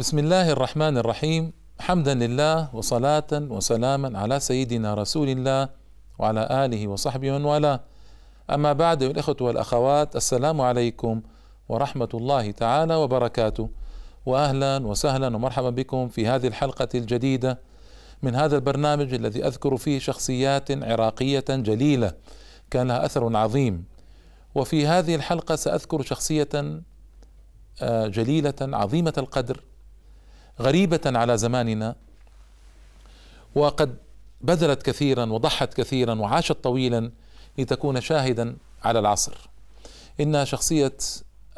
بسم الله الرحمن الرحيم حمدا لله وصلاة وسلاما على سيدنا رسول الله وعلى آله وصحبه ومن والاه أما بعد الإخوة والأخوات السلام عليكم ورحمة الله تعالى وبركاته وأهلا وسهلا ومرحبا بكم في هذه الحلقة الجديدة من هذا البرنامج الذي أذكر فيه شخصيات عراقية جليلة كان لها أثر عظيم وفي هذه الحلقة سأذكر شخصية جليلة عظيمة القدر غريبة على زماننا وقد بذلت كثيرا وضحت كثيرا وعاشت طويلا لتكون شاهدا على العصر. إنها شخصية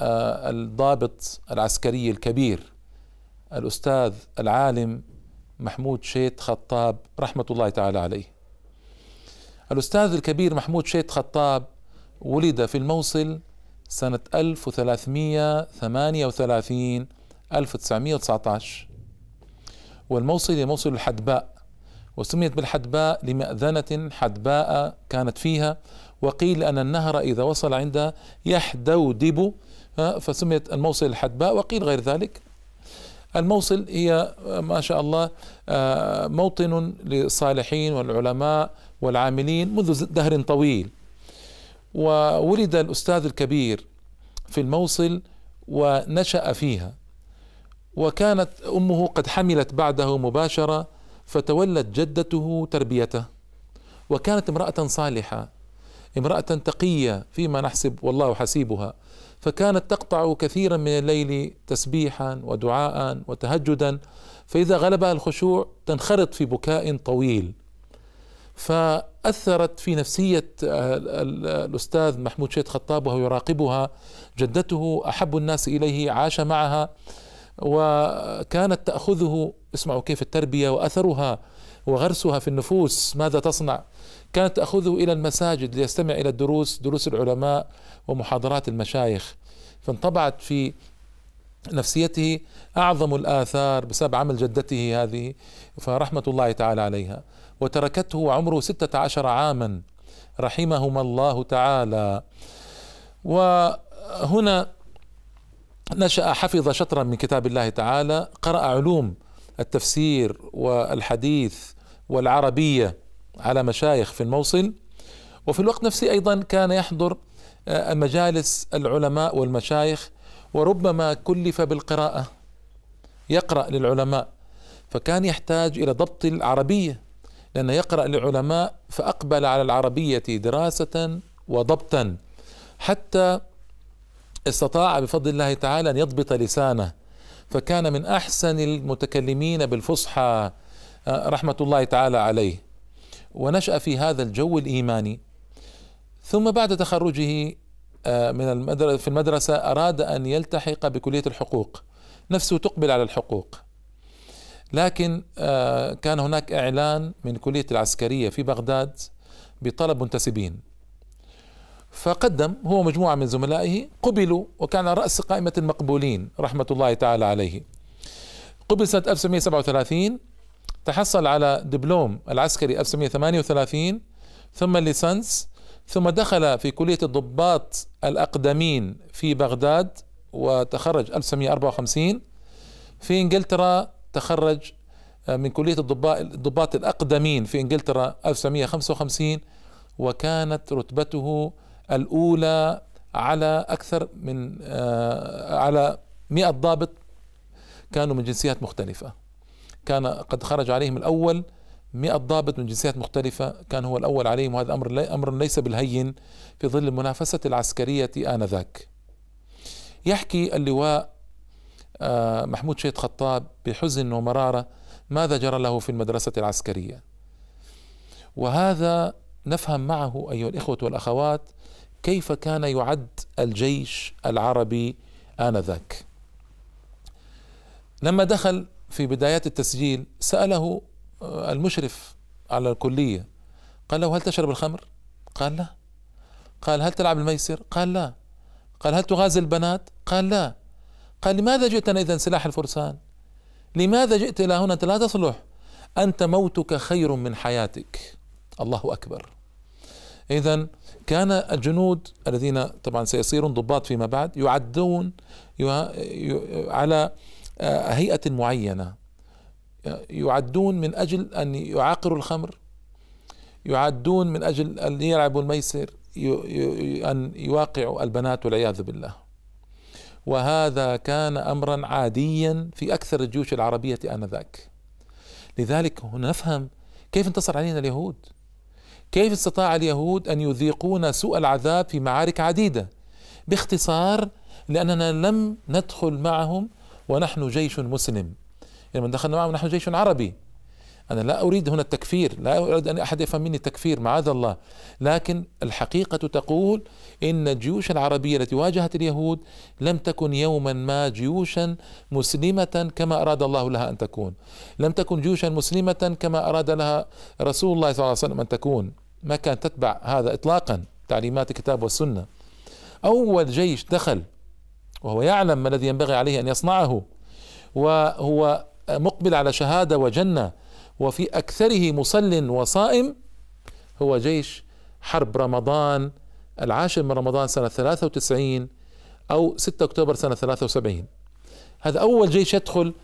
آه، الضابط العسكري الكبير الأستاذ العالم محمود شيت خطاب رحمة الله تعالى عليه. الأستاذ الكبير محمود شيت خطاب ولد في الموصل سنة 1338 1919 والموصل هي موصل الحدباء وسميت بالحدباء لمأذنة حدباء كانت فيها وقيل أن النهر إذا وصل عندها يحدودب فسميت الموصل الحدباء وقيل غير ذلك. الموصل هي ما شاء الله موطن للصالحين والعلماء والعاملين منذ دهر طويل. وولد الأستاذ الكبير في الموصل ونشأ فيها. وكانت أمه قد حملت بعده مباشرة فتولت جدته تربيته. وكانت امرأة صالحة امرأة تقية فيما نحسب والله حسيبها فكانت تقطع كثيرا من الليل تسبيحا ودعاء وتهجدا فإذا غلبها الخشوع تنخرط في بكاء طويل. فأثرت في نفسية الأستاذ محمود شيخ خطاب وهو يراقبها جدته أحب الناس إليه عاش معها وكانت تأخذه اسمعوا كيف التربية وأثرها وغرسها في النفوس ماذا تصنع؟ كانت تأخذه إلى المساجد ليستمع إلى الدروس دروس العلماء ومحاضرات المشايخ. فانطبعت في نفسيته أعظم الآثار بسبب عمل جدته هذه فرحمة الله تعالى عليها. وتركته وعمره ستة عشر عاما رحمهما الله تعالى. وهنا نشأ حفظ شطرا من كتاب الله تعالى قرأ علوم التفسير والحديث والعربية على مشايخ في الموصل. وفي الوقت نفسه أيضا كان يحضر آه، مجالس العلماء والمشايخ وربما كلف بالقراءة يقرأ للعلماء. فكان يحتاج إلى ضبط العربية لأنه يقرأ للعلماء فأقبل على العربية دراسة وضبطا. حتى استطاع بفضل الله تعالى أن يضبط لسانه فكان من أحسن المتكلمين بالفصحى آه، رحمة الله تعالى عليه. ونشأ في هذا الجو الإيماني. ثم بعد تخرجه آه، من المدرسة في المدرسة أراد أن يلتحق بكلية الحقوق. نفسه تقبل على الحقوق. لكن آه، كان هناك إعلان من كلية العسكرية في بغداد بطلب منتسبين. فقدم هو ومجموعة من زملائه قبلوا وكان رأس قائمة المقبولين رحمة الله تعالى عليه. قبل سنة 1937 تحصل على دبلوم العسكري 1938 ثم الليسانس ثم دخل في كلية الضباط الأقدمين في بغداد وتخرج 1954 في إنجلترا تخرج آه، من كلية الضباط الأقدمين في إنجلترا 1955 وكانت رتبته الأولى على أكثر من آه، على مئة ضابط كانوا من جنسيات مختلفة. كان قد خرج عليهم الأول مئة ضابط من جنسيات مختلفة كان هو الأول عليهم وهذا أمر أمر ليس بالهين في ظل المنافسة العسكرية آنذاك. يحكي اللواء آه، محمود شيخ خطاب بحزن ومرارة ماذا جرى له في المدرسة العسكرية؟ وهذا نفهم معه أيها الإخوة والأخوات كيف كان يعد الجيش العربي آنذاك؟ لما دخل في بدايات التسجيل سأله آه، المشرف على الكلية قال له هل تشرب الخمر؟ قال لا. قال هل تلعب الميسر؟ قال لا. قال هل تغازل البنات؟ قال لا. قال لماذا جئتنا إذا سلاح الفرسان؟ لماذا جئت إلى هنا؟ أنت لا تصلح. أنت موتك خير من حياتك. الله أكبر. إذا كان الجنود الذين طبعا سيصيرون ضباط فيما بعد يعدون على آه، هيئة معينة. يعدون من أجل أن يعاقروا الخمر يعدون من أجل أن يلعبوا الميسر أن يواقعوا البنات والعياذ بالله. وهذا كان أمرا عاديا في أكثر الجيوش العربية آنذاك. لذلك نفهم كيف انتصر علينا اليهود. كيف استطاع اليهود أن يذيقون سوء العذاب في معارك عديدة؟ باختصار لأننا لم ندخل معهم ونحن جيش مسلم. لما دخلنا معهم نحن جيش عربي. أنا لا أريد هنا التكفير لا أريد أن أحد يفهم مني التكفير معاذ الله. لكن الحقيقة تقول إن الجيوش العربية التي واجهت اليهود لم تكن يوما ما جيوشا مسلمة كما أراد الله لها أن تكون. لم تكن جيوشا مسلمة كما أراد لها رسول الله صلى الله عليه وسلم أن تكون. ما كانت تتبع هذا إطلاقا تعليمات الكتاب والسنة. أول جيش دخل وهو يعلم ما الذي ينبغي عليه أن يصنعه وهو مقبل على شهادة وجنة وفي أكثره مصل وصائم هو جيش حرب رمضان العاشر من رمضان سنة 93 أو 6 أكتوبر سنة 73 هذا أول جيش يدخل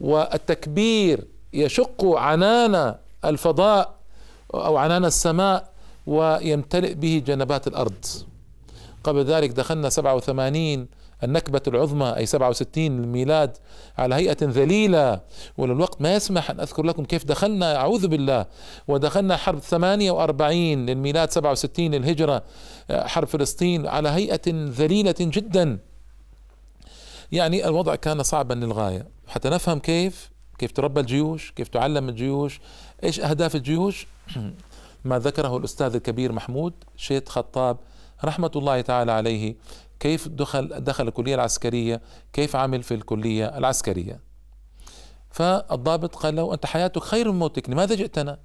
والتكبير يشق عنان الفضاء أو عنان السماء ويمتلئ به جنبات الأرض. قبل ذلك دخلنا 87 النكبة العظمى أي 67 الميلاد على هيئة ذليلة والوقت ما يسمح أن أذكر لكم كيف دخلنا أعوذ بالله. ودخلنا حرب 48 للميلاد 67 للهجرة حرب فلسطين على هيئة ذليلة جدا. يعني الوضع كان صعبا للغاية. حتى نفهم كيف كيف تربى الجيوش كيف تعلم الجيوش إيش أهداف الجيوش ما ذكره الأستاذ الكبير محمود شيخ خطاب رحمة الله تعالى عليه كيف دخل دخل الكلية العسكرية؟ كيف عمل في الكلية العسكرية؟ فالضابط قال له أنت حياتك خير من موتك لماذا جئتنا؟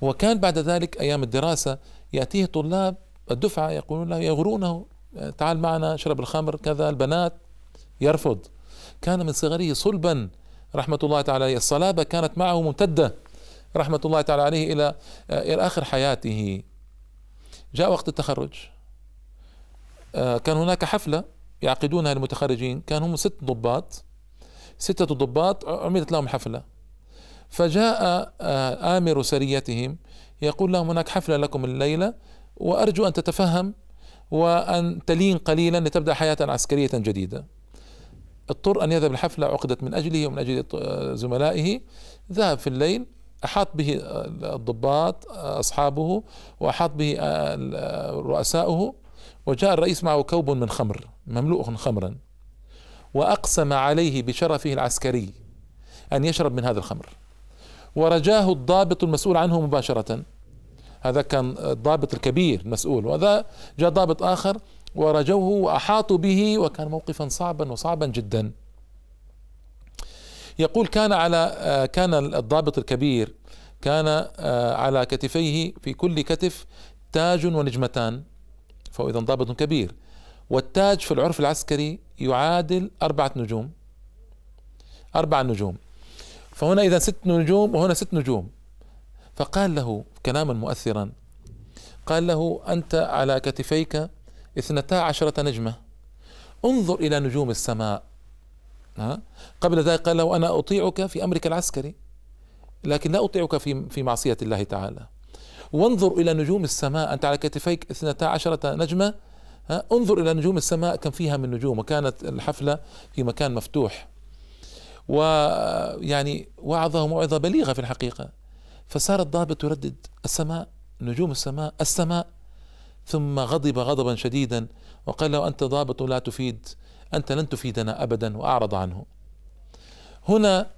وكان بعد ذلك أيام الدراسة يأتيه طلاب الدفعة يقولون له يغرونه تعال معنا اشرب الخمر كذا البنات. يرفض. كان من صغره صلبا رحمة الله تعالى الصلابة كانت معه ممتدة. رحمة الله تعالى عليه إلى إلى آخر حياته. جاء وقت التخرج. آه، كان هناك حفلة يعقدونها للمتخرجين كان هم ست ضباط. ستة ضباط عملت لهم حفلة. فجاء آه، آمر سريتهم يقول لهم هناك حفلة لكم الليلة وأرجو أن تتفهم وأن تلين قليلا لتبدأ حياة عسكرية جديدة. اضطر أن يذهب الحفلة. عقدت من أجله ومن أجل زملائه. ذهب في الليل. أحاط به الضباط أصحابه وأحاط به رؤساؤه وجاء الرئيس معه كوب من خمر مملوء خمرا وأقسم عليه بشرفه العسكري أن يشرب من هذا الخمر. ورجاه الضابط المسؤول عنه مباشرة. هذا كان الضابط الكبير مسؤول وهذا جاء ضابط آخر ورجوه وأحاطوا به وكان موقفا صعبا وصعبا جدا. يقول كان على كان الضابط الكبير كان على كتفيه في كل كتف تاج ونجمتان فهو إذا ضابط كبير. والتاج في العرف العسكري يعادل أربعة نجوم. أربع نجوم. فهنا إذا ست نجوم وهنا ست نجوم. فقال له كلاما مؤثرا قال له أنت على كتفيك اثنتا عشرة نجمة. انظر إلى نجوم السماء. ها؟ قبل ذلك قال له أنا أطيعك في أمرك العسكري لكن لا أطيعك في في معصية الله تعالى. وانظر إلى نجوم السماء أنت على كتفيك اثنتا عشرة نجمة ها؟ انظر إلى نجوم السماء كم فيها من نجوم وكانت الحفلة في مكان مفتوح. ويعني وعظه موعظة بليغة في الحقيقة. فصار الضابط يردد السماء نجوم السماء السماء ثم غضب غضبا شديدا وقال له أنت ضابط لا تفيد. أنت لن تفيدنا أبدا وأعرض عنه. هنا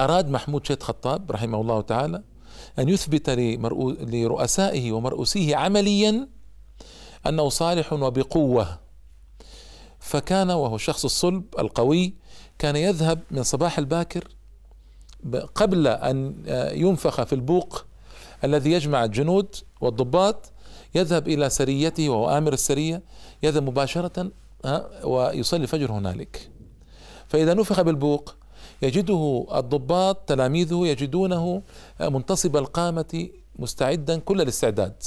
أراد محمود شيخ خطاب رحمه الله تعالى أن يثبت لرؤسائه ومرؤوسيه عمليا أنه صالح وبقوة. فكان وهو الشخص الصلب القوي كان يذهب من صباح الباكر قبل أن ينفخ في البوق الذي يجمع الجنود والضباط يذهب إلى سريته وهو آمر السرية يذهب مباشرة ويصلي الفجر هنالك. فإذا نفخ بالبوق يجده الضباط تلاميذه يجدونه منتصب القامة مستعدا كل الاستعداد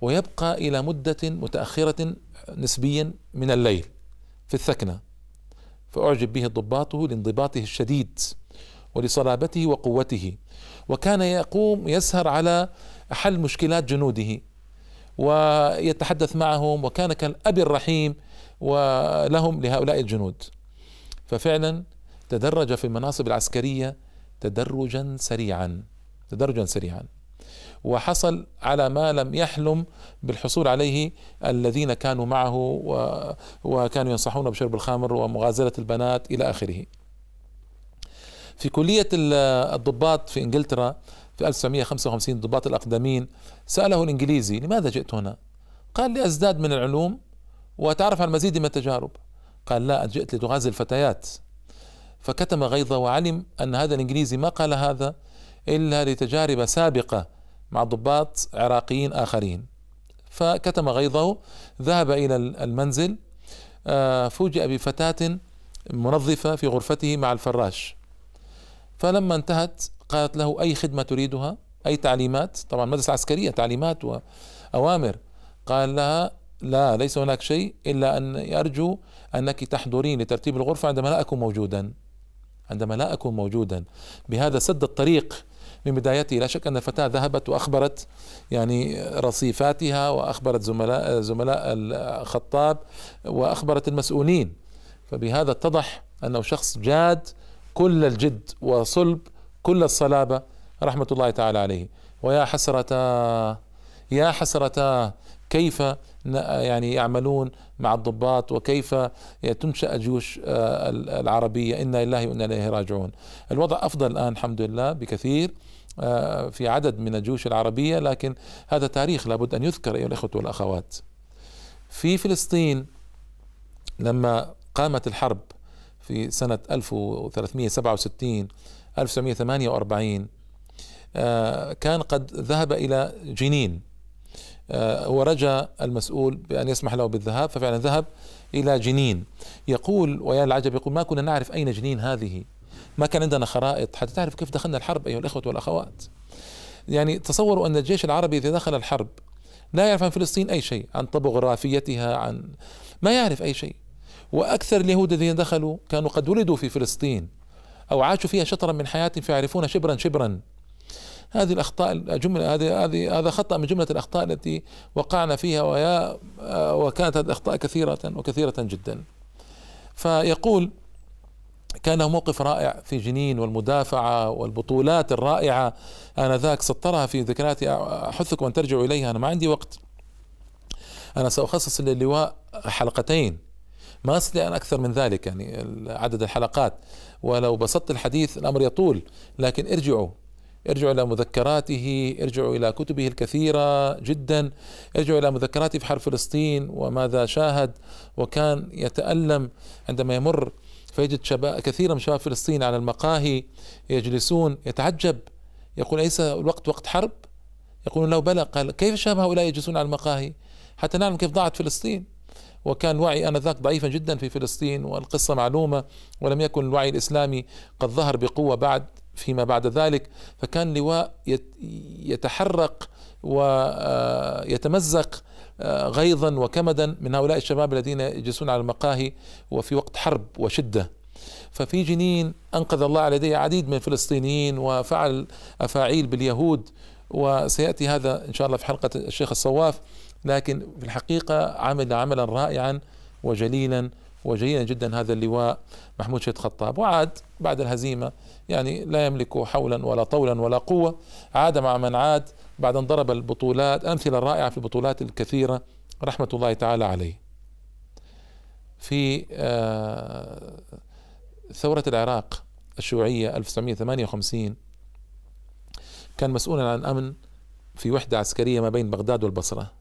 ويبقى إلى مدة متأخرة نسبيا من الليل في الثكنة. فأعجب به ضباطه لانضباطه الشديد ولصلابته وقوته وكان يقوم يسهر على حل مشكلات جنوده ويتحدث معهم وكان كالأب الرحيم ولهم لهؤلاء الجنود. ففعلا تدرج في المناصب العسكرية تدرجا سريعا تدرجا سريعا. وحصل على ما لم يحلم بالحصول عليه الذين كانوا معه وكانوا ينصحون بشرب الخمر ومغازلة البنات إلى آخره. في كلية الضباط في إنجلترا في 1955 الضباط الأقدمين سأله الإنجليزي لماذا جئت هنا؟ قال لأزداد من العلوم وأتعرف على المزيد من التجارب. قال لا جئت لتغازل الفتيات. فكتم غيظه وعلم أن هذا الإنجليزي ما قال هذا إلا لتجارب سابقة مع ضباط عراقيين آخرين. فكتم غيظه ذهب إلى المنزل آه، فوجئ بفتاة منظفة في غرفته مع الفراش. فلما انتهت قالت له أي خدمة تريدها؟ أي تعليمات؟ طبعا مدرسة عسكرية تعليمات وأوامر. قال لها لا ليس هناك شيء إلا أن أرجو أنك تحضرين لترتيب الغرفة عندما لا أكون موجودا. عندما لا أكون موجودا. بهذا سد الطريق من بدايته. لا شك أن الفتاة ذهبت وأخبرت يعني رصيفاتها وأخبرت زملاء زملاء الخطاب وأخبرت المسؤولين. فبهذا اتضح أنه شخص جاد كل الجد وصلب كل الصلابة رحمة الله تعالى عليه. ويا حسرة يا حسرة كيف يعني يعملون مع الضباط وكيف تنشأ الجيوش آه، العربية. إنا لله وإنا إليه راجعون. الوضع أفضل الآن الحمد لله بكثير آه، في عدد من الجيوش العربية لكن هذا تاريخ لابد أن يذكر أيها الأخوة والأخوات. في فلسطين لما قامت الحرب في سنة 1367 1948 آه، كان قد ذهب إلى جنين. ورجى المسؤول بأن يسمح له بالذهاب ففعلا ذهب إلى جنين. يقول ويا العجب يقول ما كنا نعرف أين جنين هذه؟ ما كان عندنا خرائط حتى تعرف كيف دخلنا الحرب أيها الأخوة والأخوات. يعني تصوروا أن الجيش العربي إذا دخل الحرب لا يعرف عن فلسطين أي شيء عن طبوغرافيتها عن ما يعرف أي شيء. وأكثر اليهود الذين دخلوا كانوا قد ولدوا في فلسطين أو عاشوا فيها شطرا من حياتهم فيعرفون شبرا شبرا. هذه الأخطاء الجملة هذه هذه هذا خطأ من جملة الأخطاء التي وقعنا فيها ويا وكانت هذه الأخطاء كثيرة وكثيرة جدا. فيقول كان له موقف رائع في جنين والمدافعة والبطولات الرائعة آنذاك سطرها في ذكرياتي. أحثكم أن ترجعوا إليها أنا ما عندي وقت. أنا سأخصص للواء حلقتين. ما أستطيع أن أكثر من ذلك يعني عدد الحلقات. ولو بسطت الحديث الأمر يطول لكن ارجعوا. ارجعوا إلى مذكراته ارجعوا إلى كتبه الكثيرة جدا ارجعوا إلى مذكراته في حرب فلسطين وماذا شاهد وكان يتألم عندما يمر فيجد شباب كثير من شباب فلسطين على المقاهي يجلسون يتعجب يقول أليس الوقت وقت حرب؟ يقولون له بلى قال كيف شاب هؤلاء يجلسون على المقاهي؟ حتى نعلم كيف ضاعت فلسطين. وكان الوعي آنذاك ضعيفا جدا في فلسطين والقصة معلومة ولم يكن الوعي الإسلامي قد ظهر بقوة بعد. فيما بعد ذلك فكان لواء يتحرق ويتمزق آه، غيظا وكمدا من هؤلاء الشباب الذين يجلسون على المقاهي وفي وقت حرب وشدة. ففي جنين أنقذ الله على يديه عديد من الفلسطينيين وفعل أفاعيل باليهود وسيأتي هذا إن شاء الله في حلقة الشيخ الصواف لكن في الحقيقة عمل عملا رائعا وجليلا وجيدا جدا هذا اللواء محمود شيخ خطاب وعاد بعد الهزيمة يعني لا يملك حولا ولا طولا ولا قوة عاد مع من عاد بعد أن ضرب البطولات أمثلة رائعة في البطولات الكثيرة رحمة الله تعالى عليه. في آه، ثورة العراق الشيوعية 1958 كان مسؤولا عن أمن في وحدة عسكرية ما بين بغداد والبصرة.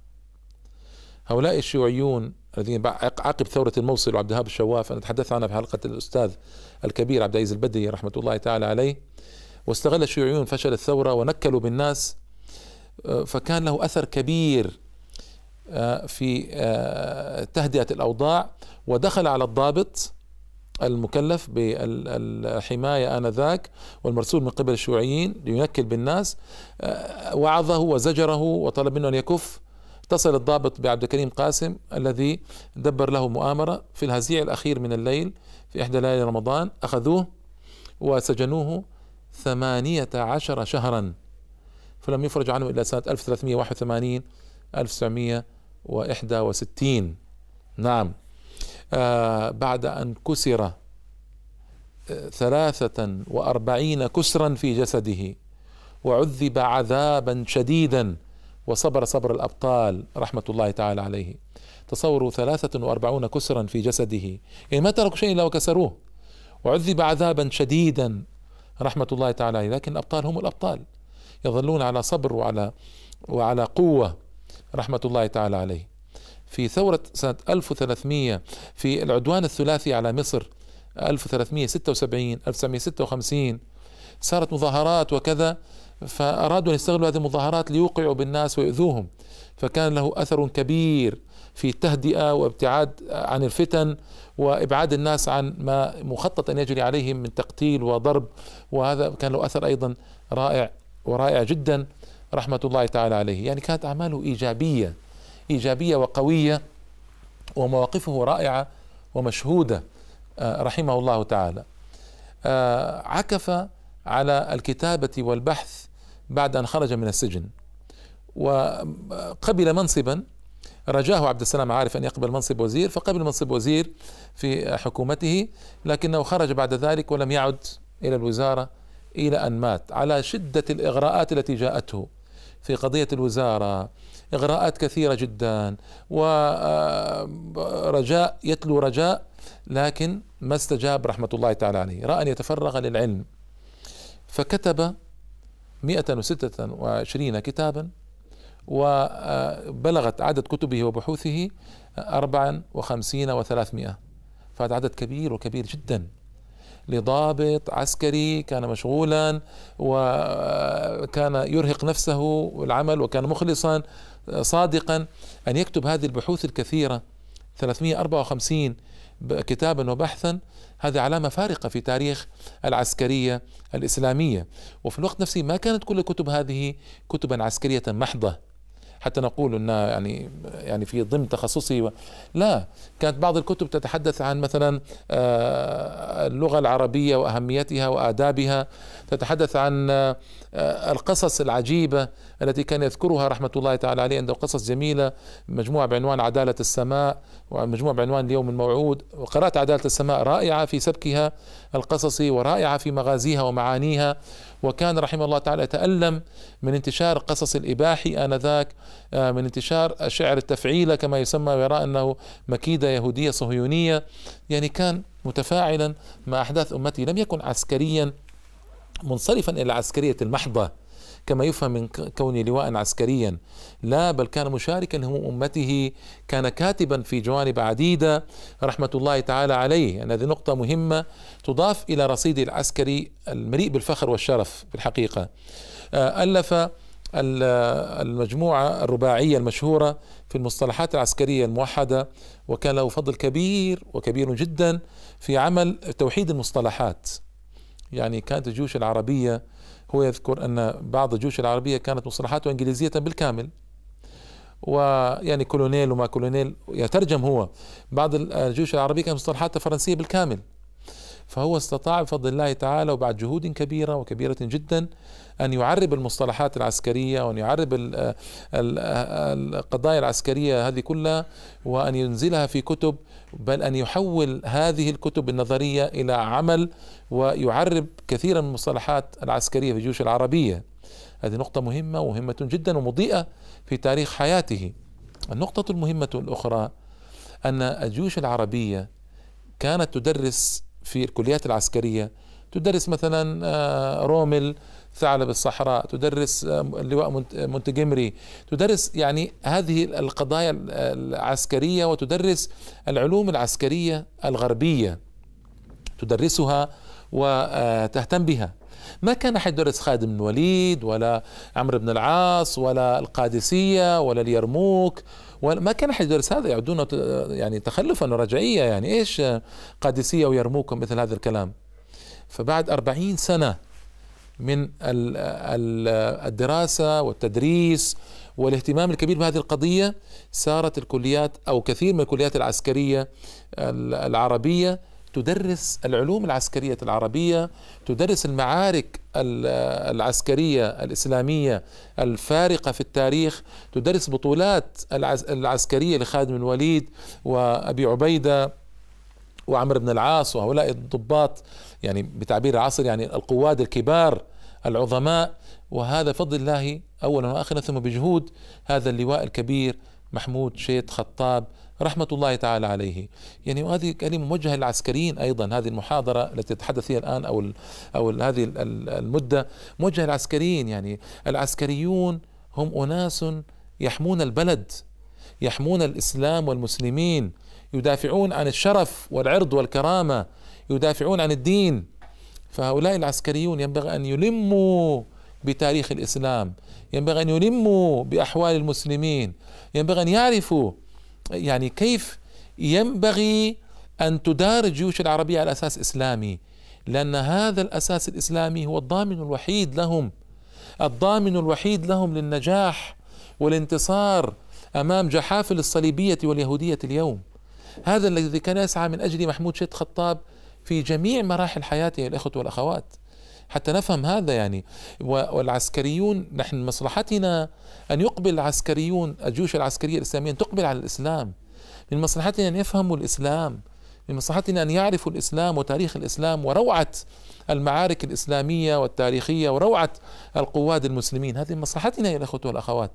هؤلاء الشيوعيون الذين عقب ثورة الموصل وعبد الوهاب الشواف أنا تحدثت عنها في حلقة الأستاذ الكبير عبد العزيز البدري رحمة الله تعالى عليه. واستغل الشيوعيون فشل الثورة ونكلوا بالناس آه، فكان له أثر كبير آه، في آه، تهدئة الأوضاع. ودخل على الضابط المكلف بالحماية آنذاك والمرسول من قبل الشيوعيين لينكل بالناس وعظه وزجره وطلب منه أن يكف. اتصل الضابط بعبد الكريم قاسم الذي دبر له مؤامرة في الهزيع الأخير من الليل في إحدى ليالي رمضان. أخذوه وسجنوه ثمانية عشر شهرا فلم يفرج عنه إلا سنة 1381 1961 نعم. آه بعد أن كسر آه، ثلاثة وأربعين كسرا في جسده وعذب عذابا شديدا وصبر صبر الأبطال رحمة الله تعالى عليه. تصوروا ثلاثة وأربعون كسرا في جسده. يعني ما تركوا شيء إلا وكسروه. وعذب عذابا شديدا رحمة الله تعالى عليه. لكن الأبطال هم الأبطال. يظلون على صبر وعلى وعلى قوة رحمة الله تعالى عليه. في ثورة سنة 1300 في العدوان الثلاثي على مصر 1376 1956 صارت مظاهرات وكذا. فأرادوا أن يستغلوا هذه المظاهرات ليوقعوا بالناس ويؤذوهم. فكان له أثر كبير في التهدئة وابتعاد عن الفتن وإبعاد الناس عن ما مخطط أن يجري عليهم من تقتيل وضرب. وهذا كان له أثر أيضا رائع ورائع جدا رحمة الله تعالى عليه. يعني كانت أعماله إيجابية إيجابية وقوية ومواقفه رائعة ومشهودة آه، رحمه الله تعالى. آه، عكف على الكتابة والبحث بعد أن خرج من السجن. وقبل منصبا رجاه عبد السلام عارف أن يقبل منصب وزير فقبل منصب وزير في حكومته لكنه خرج بعد ذلك ولم يعد إلى الوزارة إلى أن مات. على شدة الإغراءات التي جاءته في قضية الوزارة إغراءات كثيرة جدا ورجاء يتلو رجاء لكن ما استجاب رحمة الله تعالى عليه. رأى أن يتفرغ للعلم. فكتب 126 كتابا وبلغت عدد كتبه وبحوثه 54 و300 فهذا عدد كبير وكبير جدا. لضابط عسكري كان مشغولا وكان يرهق نفسه العمل وكان مخلصا صادقا. أن يكتب هذه البحوث الكثيرة 354 كتابا وبحثا هذه علامة فارقة في تاريخ العسكرية الإسلامية. وفي الوقت نفسه ما كانت كل الكتب هذه كتبا عسكرية محضة. حتى نقول إنها يعني يعني في ضمن تخصصي. لا كانت بعض الكتب تتحدث عن مثلا آه، اللغة العربية وأهميتها وآدابها تتحدث عن آه، القصص العجيبة التي كان يذكرها رحمة الله تعالى عليه عنده قصص جميلة مجموعة بعنوان عدالة السماء ومجموعة بعنوان اليوم الموعود وقرات عدالة السماء رائعة في سبكها القصصي ورائعة في مغازيها ومعانيها. وكان رحمه الله تعالى يتألم من انتشار قصص الإباحي آنذاك آه، من انتشار شعر التفعيلة كما يسمى ويرى أنه مكيدة يهودية صهيونية. يعني كان متفاعلا مع أحداث أمته لم يكن عسكريا منصرفا إلى العسكرية المحضة. كما يفهم من كونه لواء عسكريا. لا بل كان مشاركا لهم أمته كان كاتبا في جوانب عديدة رحمة الله تعالى عليه. يعني هذه نقطة مهمة تضاف إلى رصيد العسكري المليء بالفخر والشرف بالحقيقة. آه، ألف المجموعة الرباعية المشهورة في المصطلحات العسكرية الموحدة وكان له فضل كبير وكبير جدا في عمل توحيد المصطلحات. يعني كانت الجيوش العربية هو يذكر أن بعض الجيوش العربية كانت مصطلحاته إنجليزية بالكامل. ويعني كولونيل وما كولونيل يترجم هو. بعض الجيوش العربية كانت مصطلحاتها فرنسية بالكامل. فهو استطاع بفضل الله تعالى وبعد جهود كبيرة وكبيرة جدا أن يعرب المصطلحات العسكرية وأن يعرب القضايا العسكرية هذه كلها وأن ينزلها في كتب بل أن يحول هذه الكتب النظرية إلى عمل ويعرب كثيرا من المصطلحات العسكرية في الجيوش العربية. هذه نقطة مهمة ومهمة جدا ومضيئة في تاريخ حياته. النقطة المهمة الأخرى أن الجيوش العربية كانت تدرس في الكليات العسكرية. تدرس مثلا آه، رومل ثعلب الصحراء تدرس آه، اللواء مونتجمري تدرس يعني هذه القضايا العسكرية وتدرس العلوم العسكرية الغربية. تدرسها وتهتم بها. ما كان أحد يدرس خالد بن الوليد ولا عمرو بن العاص ولا القادسية ولا اليرموك وما كان أحد يدرس هذا. يعدونه يعني تخلفا ورجعية يعني إيش؟ قادسية ويرموك مثل هذا الكلام. فبعد أربعين سنة من الدراسة والتدريس والاهتمام الكبير بهذه القضية صارت الكليات أو كثير من الكليات العسكرية العربية تدرس العلوم العسكرية العربية تدرس المعارك العسكرية الإسلامية الفارقة في التاريخ تدرس بطولات العسكرية لخالد بن الوليد وأبي عبيدة وعمر بن العاص وهؤلاء الضباط يعني بتعبير العصر يعني القواد الكبار العظماء. وهذا فضل الله اولا واخرا ثم بجهود هذا اللواء الكبير محمود شيت خطاب رحمة الله تعالى عليه. يعني وهذه كلمة موجهة للعسكريين أيضا هذه المحاضرة التي تتحدث فيها الآن أو أو هذه المدة موجهة للعسكريين. يعني العسكريون هم أناس يحمون البلد يحمون الإسلام والمسلمين. يدافعون عن الشرف والعرض والكرامة يدافعون عن الدين. فهؤلاء العسكريون ينبغي أن يلموا بتاريخ الإسلام ينبغي أن يلموا بأحوال المسلمين ينبغي أن يعرفوا يعني كيف ينبغي أن تدار الجيوش العربية على أساس إسلامي. لأن هذا الأساس الإسلامي هو الضامن الوحيد لهم. الضامن الوحيد لهم للنجاح والانتصار أمام جحافل الصليبية واليهودية اليوم. هذا الذي كان يسعى من أجل محمود شيد خطاب في جميع مراحل حياته الإخوة والأخوات. حتى نفهم هذا يعني. والعسكريون نحن مصلحتنا أن يقبل العسكريون الجيوش العسكرية الإسلامية أن تقبل على الإسلام. من مصلحتنا أن يفهموا الإسلام. من مصلحتنا أن يعرفوا الإسلام وتاريخ الإسلام وروعة المعارك الإسلامية والتاريخية وروعة القواد المسلمين. هذه من مصلحتنا يا الأخوة والأخوات.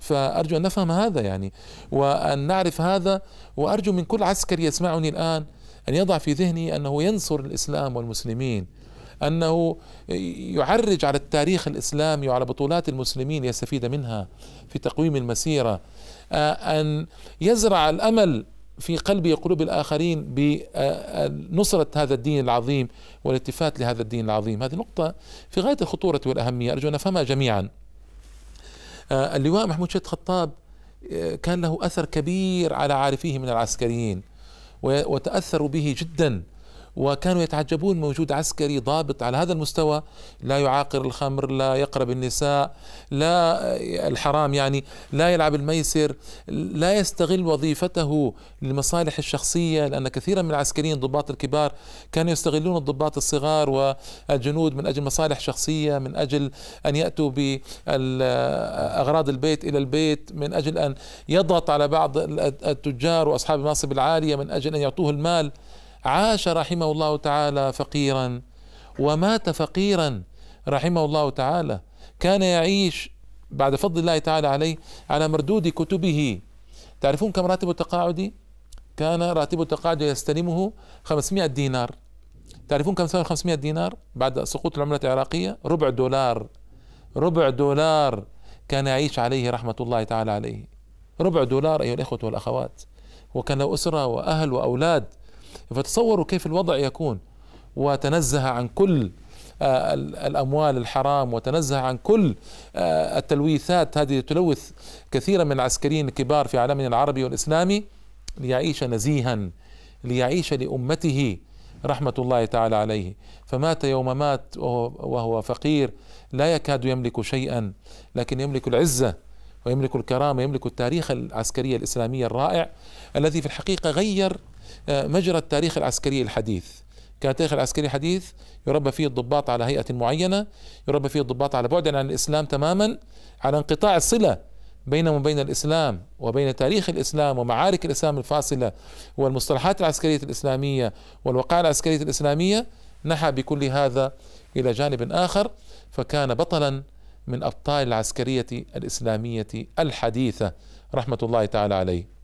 فأرجو أن نفهم هذا يعني وأن نعرف هذا وأرجو من كل عسكري يسمعني الآن أن يضع في ذهنه أنه ينصر الإسلام والمسلمين أنه يعرج على التاريخ الإسلامي وعلى بطولات المسلمين ليستفيد منها في تقويم المسيرة. آه، أن يزرع الأمل في قلب قلوب الآخرين بنصرة هذا الدين العظيم والالتفات لهذا الدين العظيم. هذه نقطة في غاية الخطورة والأهمية. أرجو أن نفهمها جميعا. آه، اللواء محمود شيد خطاب آه، كان له أثر كبير على عارفيه من العسكريين وتأثروا به جدا. وكانوا يتعجبون من وجود عسكري ضابط على هذا المستوى. لا يعاقر الخمر لا يقرب النساء لا الحرام يعني لا يلعب الميسر لا يستغل وظيفته للمصالح الشخصية لأن كثيرا من العسكريين الضباط الكبار كانوا يستغلون الضباط الصغار والجنود من أجل مصالح شخصية من أجل أن يأتوا بأغراض البيت إلى البيت من أجل أن يضغط على بعض التجار وأصحاب المناصب العالية من أجل أن يعطوه المال. عاش رحمه الله تعالى فقيرا ومات فقيرا رحمه الله تعالى. كان يعيش بعد فضل الله تعالى عليه على مردود كتبه. تعرفون كم راتب التقاعدي كان راتب التقاعد يستلمه 500 دينار. تعرفون كم سوى 500 دينار بعد سقوط العملة العراقية؟ ربع دولار. ربع دولار كان يعيش عليه رحمة الله تعالى عليه. ربع دولار أيها الإخوة والأخوات. وكان له أسرة وأهل وأولاد فتصوروا كيف الوضع يكون. وتنزه عن كل آه، الأموال الحرام وتنزه عن كل آه، التلويثات. هذه تلوث كثيرا من العسكريين الكبار في عالمنا العربي والإسلامي ليعيش نزيها ليعيش لأمته رحمة الله تعالى عليه. فمات يوم مات وهو فقير. لا يكاد يملك شيئا لكن يملك العزة ويملك الكرامة يملك التاريخ العسكري الإسلامي الرائع الذي في الحقيقة غير مجرى التاريخ العسكري الحديث. كان التاريخ العسكري الحديث يربى فيه الضباط على هيئة معينة يربى فيه الضباط على بعد عن الإسلام تماما على انقطاع الصلة بينهم وبين الإسلام وبين تاريخ الإسلام ومعارك الإسلام الفاصلة والمصطلحات العسكرية الإسلامية والوقائع العسكرية الإسلامية. نحى بكل هذا إلى جانب آخر فكان بطلا من أبطال العسكرية الإسلامية الحديثة. رحمة الله تعالى عليه.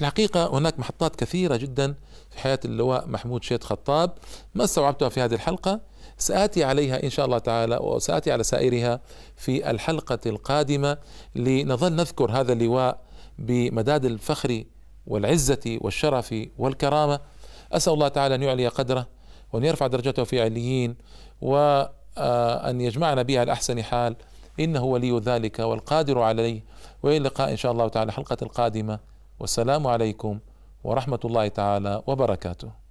الحقيقة هناك محطات كثيرة جدا في حياة اللواء محمود شيد خطاب. ما استوعبتها في هذه الحلقة؟ سآتي عليها إن شاء الله تعالى وسآتي على سائرها في الحلقة القادمة لنظل نذكر هذا اللواء بمداد الفخر والعزة والشرف والكرامة. أسأل الله تعالى أن يعلي قدره وأن يرفع درجته في عليين وأن يجمعنا بها على أحسن حال. إنه ولي ذلك والقادر عليه. وإلى اللقاء إن شاء الله تعالى الحلقة القادمة. والسلام عليكم ورحمة الله تعالى وبركاته.